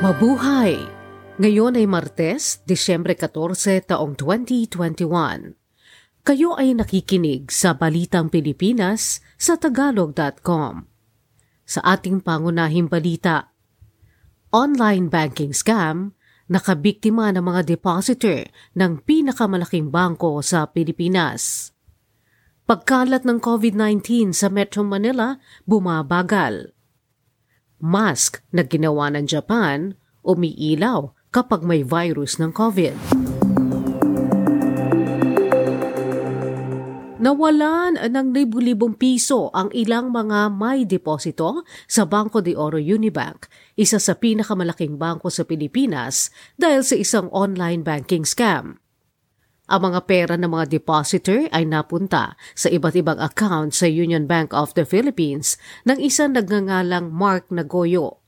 Mabuhay! Ngayon ay Martes, Disyembre 14, taong 2021. Kayo ay nakikinig sa Balitang Pilipinas sa Tagalog.com. Sa ating pangunahing balita, online banking scam, nakabiktima ng mga depositor ng pinakamalaking bangko sa Pilipinas. Pagkalat ng COVID-19 sa Metro Manila, bumabagal mask na ginawa ng Japan umiilaw kapag may virus ng COVID. Nawalan ng libu-libong piso ang ilang mga may deposito sa Banco de Oro Unibank, isa sa pinakamalaking bangko sa Pilipinas dahil sa isang online banking scam. Ang mga pera ng mga depositor ay napunta sa iba't ibang account sa Union Bank of the Philippines ng isang nagngangalang Mark Nagoyo.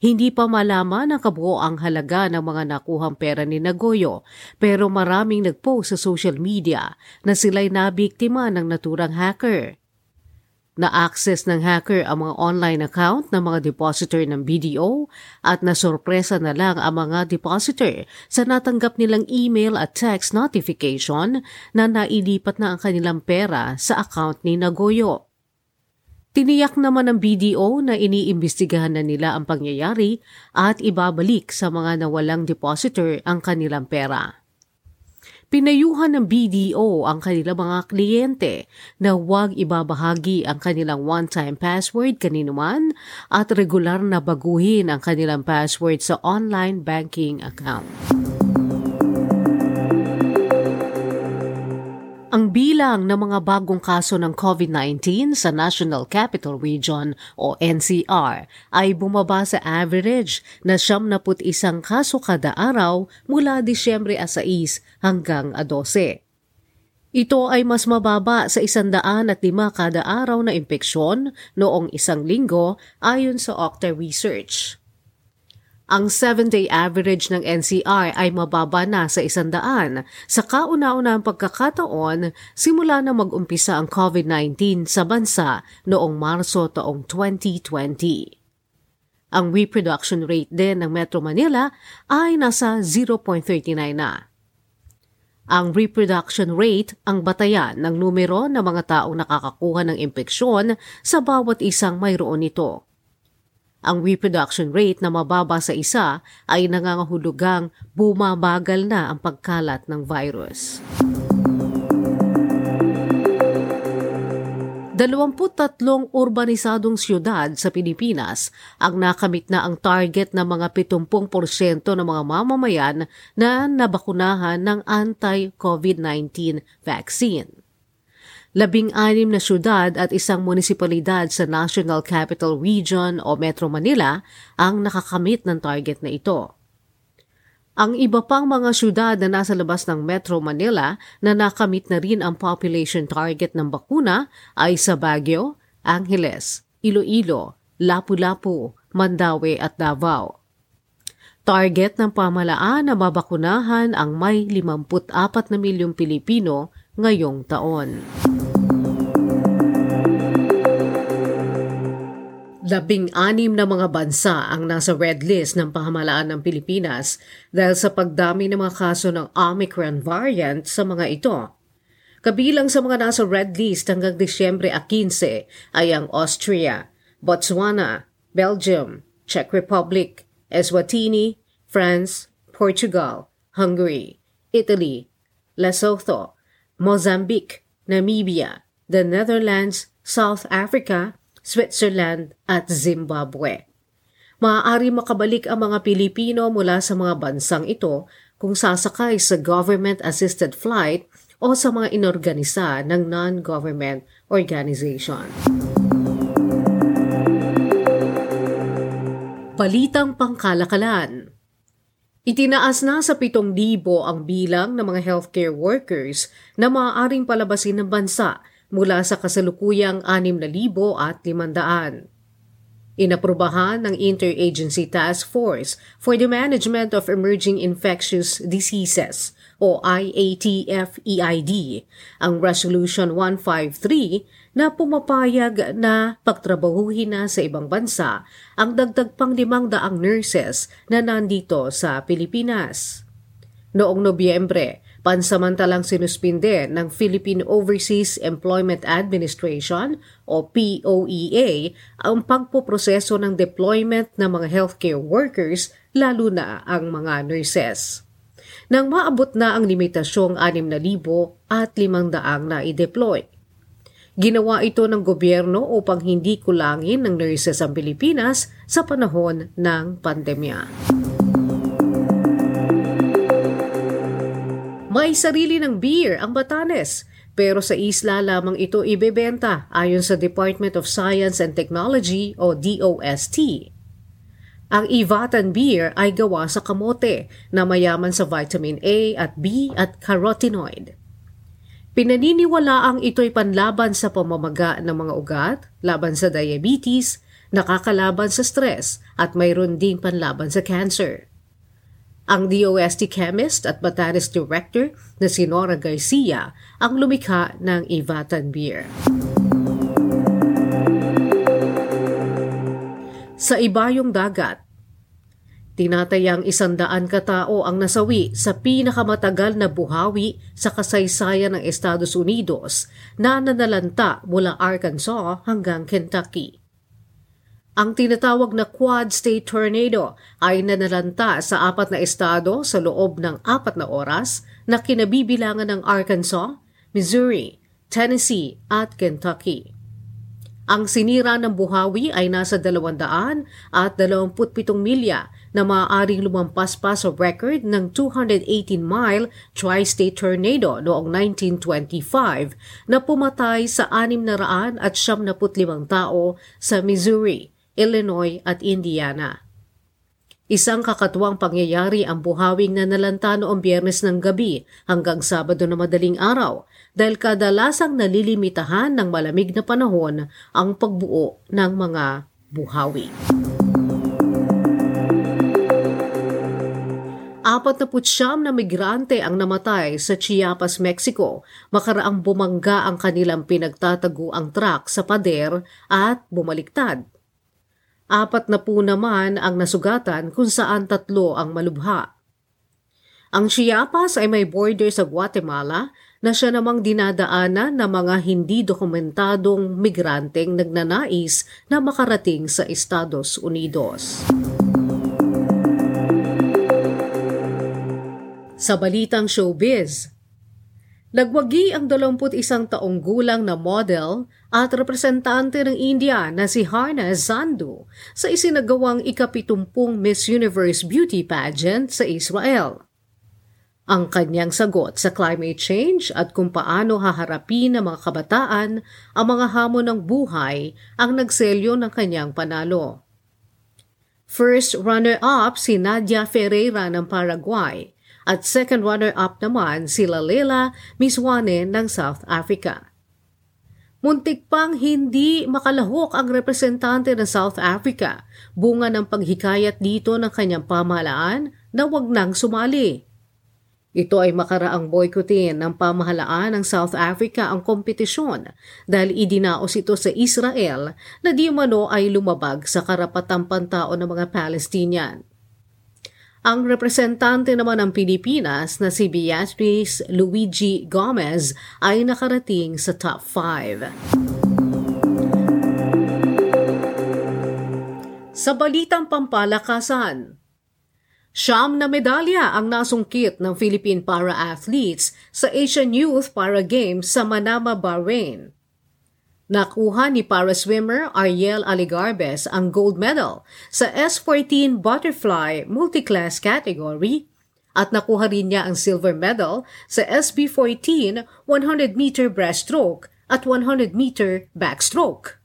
Hindi pa malaman ang kabuo ang halaga ng mga nakuhang pera ni Nagoyo pero maraming nagpost sa social media na sila'y nabiktima ng naturang hacker. Na-access ng hacker ang mga online account ng mga depositor ng BDO at nasorpresa na lang ang mga depositor sa natanggap nilang email at text notification na nailipat na ang kanilang pera sa account ni Nagoyo. Tiniyak naman ng BDO na iniimbestigahan na nila ang pangyayari at ibabalik sa mga nawalang depositor ang kanilang pera. Pinayuhan ng BDO ang kanilang mga kliyente na huwag ibabahagi ang kanilang one-time password kaninuman at regular na baguhin ang kanilang password sa online banking account. Ang bilang ng mga bagong kaso ng COVID-19 sa National Capital Region o NCR ay bumaba sa average na 71 kaso kada araw mula Disyembre 6 hanggang 12. Ito ay mas mababa sa 105 kada araw na impeksyon noong isang linggo ayon sa Octa Research. Ang 7-day average ng NCR ay mababa na sa isandaan sa kauna-unahang pagkakataon simula na mag-umpisa ang COVID-19 sa bansa noong Marso taong 2020. Ang reproduction rate din ng Metro Manila ay nasa 0.39 na. Ang reproduction rate ang batayan ng numero ng mga taong nakakakuha ng impeksyon sa bawat isang mayroon nito. Ang reproduction rate na mababa sa isa ay nangangahulugang bumabagal na ang pagkalat ng virus. 23 urbanisadong siyudad sa Pilipinas ang nakamit na ang target ng mga 70% ng mga mamamayan na nabakunahan ng anti-COVID-19 vaccine labing-anim na syudad at isang munisipalidad sa National Capital Region o Metro Manila ang nakakamit ng target na ito. Ang iba pang mga syudad na nasa labas ng Metro Manila na nakamit na rin ang population target ng bakuna ay sa Baguio, Angeles, Iloilo, Lapu-Lapu, Mandaue at Davao. Target ng pamalaan na mabakunahan ang may 54 na milyong Pilipino ngayong taon. Labing-anim na mga bansa ang nasa red list ng pamahalaan ng Pilipinas dahil sa pagdami ng mga kaso ng Omicron variant sa mga ito. Kabilang sa mga nasa red list hanggang Disyembre 15 ay ang Austria, Botswana, Belgium, Czech Republic, Eswatini, France, Portugal, Hungary, Italy, Lesotho, Mozambique, Namibia, the Netherlands, South Africa, Switzerland at Zimbabwe. Maaari makabalik ang mga Pilipino mula sa mga bansang ito kung sasakay sa government-assisted flight o sa mga inorganisa ng non-government organization. Balitang pangkalakalan Itinaas na sa 7,000 ang bilang ng mga healthcare workers na maaaring palabasin ng bansa mula sa kasalukuyang 6,000 at 500. Inaprubahan ng Interagency Task Force for the Management of Emerging Infectious Diseases o IATF-EID ang Resolution 153 na pumapayag na pagtrabahuhin na sa ibang bansa ang dagdag pang limang daang nurses na nandito sa Pilipinas. Noong Nobyembre, pansamantalang sinuspinde ng Philippine Overseas Employment Administration o POEA ang pagpoproseso ng deployment ng mga healthcare workers lalo na ang mga nurses. Nang maabot na ang limitasyong 6,000 at 500 na i-deploy. Ginawa ito ng gobyerno upang hindi kulangin ng nurses ang Pilipinas sa panahon ng pandemya. May sarili ng beer ang Batanes, pero sa isla lamang ito ibebenta ayon sa Department of Science and Technology o DOST. Ang Ivatan beer ay gawa sa kamote na mayaman sa vitamin A at B at carotenoid. Pinaniniwala ang ito'y panlaban sa pamamaga ng mga ugat, laban sa diabetes, nakakalaban sa stress at mayroon ding panlaban sa cancer. Ang DOST chemist at Batanes director na si Nora Garcia ang lumikha ng Ivatan Beer. Sa ibayong dagat, Tinatayang isandaan katao ang nasawi sa pinakamatagal na buhawi sa kasaysayan ng Estados Unidos na nanalanta mula Arkansas hanggang Kentucky. Ang tinatawag na Quad State Tornado ay nanalanta sa apat na estado sa loob ng apat na oras na kinabibilangan ng Arkansas, Missouri, Tennessee at Kentucky. Ang sinira ng buhawi ay nasa 200 at 27 milya na maaaring lumampas pa sa record ng 218-mile tri-state tornado noong 1925 na pumatay sa 600 at 75 tao sa Missouri, Illinois at Indiana. Isang kakatuwang pangyayari ang buhawing na nalanta noong biyernes ng gabi hanggang Sabado na madaling araw dahil kadalasang nalilimitahan ng malamig na panahon ang pagbuo ng mga buhawi. Apat na putsyam na migrante ang namatay sa Chiapas, Mexico makaraang bumangga ang kanilang pinagtatago ang truck sa pader at bumaliktad. Apat na po naman ang nasugatan kung saan tatlo ang malubha. Ang Chiapas ay may border sa Guatemala na siya namang dinadaanan ng mga hindi dokumentadong migranteng nagnanais na makarating sa Estados Unidos. Sa balitang showbiz, Nagwagi ang 21 taong gulang na model at representante ng India na si Harna Zandu sa isinagawang ikapitumpung Miss Universe Beauty Pageant sa Israel. Ang kanyang sagot sa climate change at kung paano haharapin ng mga kabataan ang mga hamon ng buhay ang nagselyo ng kanyang panalo. First runner-up si Nadia Ferreira ng Paraguay at second runner-up naman si Lalela Miswane ng South Africa. Muntik pang hindi makalahok ang representante ng South Africa, bunga ng paghikayat dito ng kanyang pamahalaan na wag nang sumali. Ito ay makaraang boykotin ng pamahalaan ng South Africa ang kompetisyon dahil idinaos ito sa Israel na di umano ay lumabag sa karapatang pantao ng mga Palestinian. Ang representante naman ng Pilipinas na si Beatrice Luigi Gomez ay nakarating sa top 5. Sa balitang pampalakasan, Siyam na medalya ang nasungkit ng Philippine para-athletes sa Asian Youth Para Games sa Manama, Bahrain. Nakuha ni para-swimmer Ariel Aligarbes ang gold medal sa S14 Butterfly Multiclass category at nakuha rin niya ang silver medal sa SB14 100-meter breaststroke at 100-meter backstroke.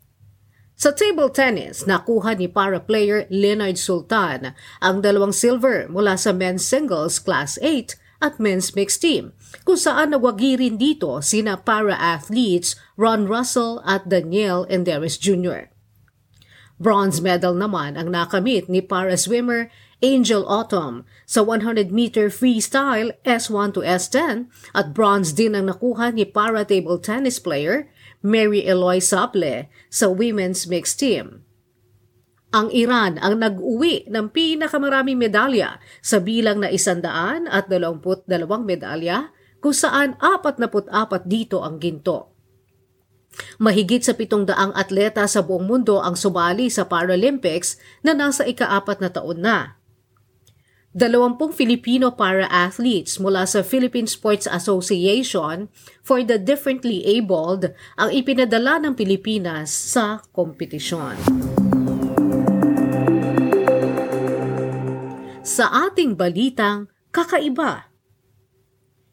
Sa table tennis, nakuha ni para player Leonard Sultan ang dalawang silver mula sa men's singles class 8 at men's mixed team, kung saan nawagi rin dito sina para-athletes Ron Russell at Daniel Enderes Jr. Bronze medal naman ang nakamit ni para-swimmer Angel Autumn sa 100-meter freestyle S1 to S10 at bronze din ang nakuha ni para-table tennis player Mary Eloy Saple sa women's mixed team. Ang Iran ang nag-uwi ng pinakamaraming medalya sa bilang na isandaan at dalawamput dalawang medalya kung saan apat na apat dito ang ginto. Mahigit sa pitong daang atleta sa buong mundo ang sumali sa Paralympics na nasa ikaapat na taon na. Dalawampung Filipino para-athletes mula sa Philippine Sports Association for the Differently Abled ang ipinadala ng Pilipinas sa kompetisyon. Sa ating balitang kakaiba,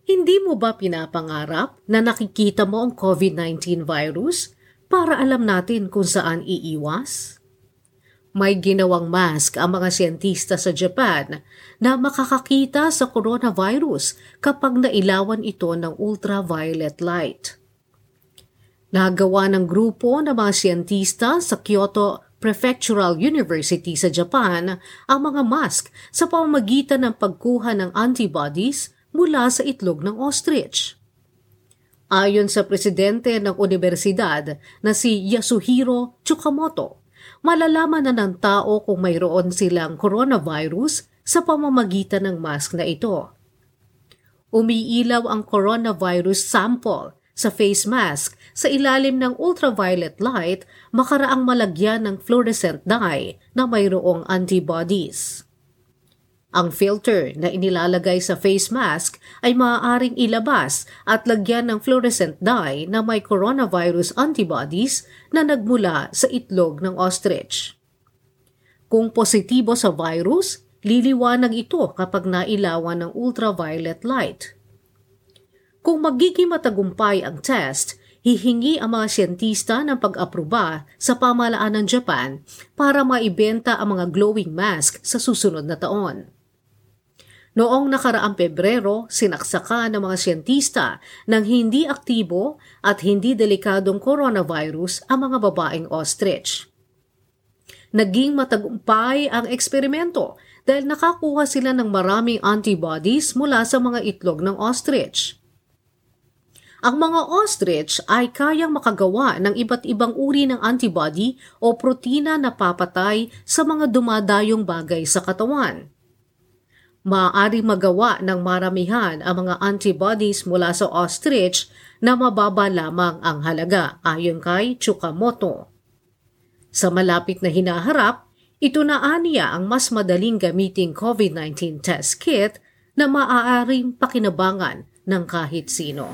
hindi mo ba pinapangarap na nakikita mo ang COVID-19 virus para alam natin kung saan iiwas? May ginawang mask ang mga siyentista sa Japan na makakakita sa coronavirus kapag nailawan ito ng ultraviolet light. Nagawa ng grupo ng mga siyentista sa Kyoto Prefectural University sa Japan ang mga mask sa pamamagitan ng pagkuha ng antibodies mula sa itlog ng ostrich. Ayon sa presidente ng universidad na si Yasuhiro Tsukamoto, malalaman na ng tao kung mayroon silang coronavirus sa pamamagitan ng mask na ito. Umiilaw ang coronavirus sample sa face mask sa ilalim ng ultraviolet light makaraang malagyan ng fluorescent dye na mayroong antibodies. Ang filter na inilalagay sa face mask ay maaaring ilabas at lagyan ng fluorescent dye na may coronavirus antibodies na nagmula sa itlog ng ostrich. Kung positibo sa virus, liliwanag ito kapag nailawan ng ultraviolet light. Kung magiging matagumpay ang test, hihingi ang mga siyentista ng pag-aproba sa pamalaan ng Japan para maibenta ang mga glowing mask sa susunod na taon. Noong nakaraang Pebrero, sinaksaka ng mga siyentista ng hindi aktibo at hindi delikadong coronavirus ang mga babaeng ostrich. Naging matagumpay ang eksperimento dahil nakakuha sila ng maraming antibodies mula sa mga itlog ng ostrich. Ang mga ostrich ay kayang makagawa ng iba't ibang uri ng antibody o protina na papatay sa mga dumadayong bagay sa katawan maaari magawa ng maramihan ang mga antibodies mula sa ostrich na mababa lamang ang halaga ayon kay Tsukamoto. Sa malapit na hinaharap, ito na aniya ang mas madaling gamiting COVID-19 test kit na maaaring pakinabangan ng kahit sino.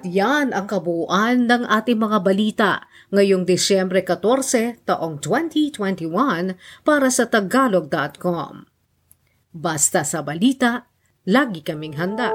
At yan ang kabuuan ng ating mga balita ngayong Disyembre 14, taong 2021 para sa tagalog.com. Basta sa balita, lagi kaming handa.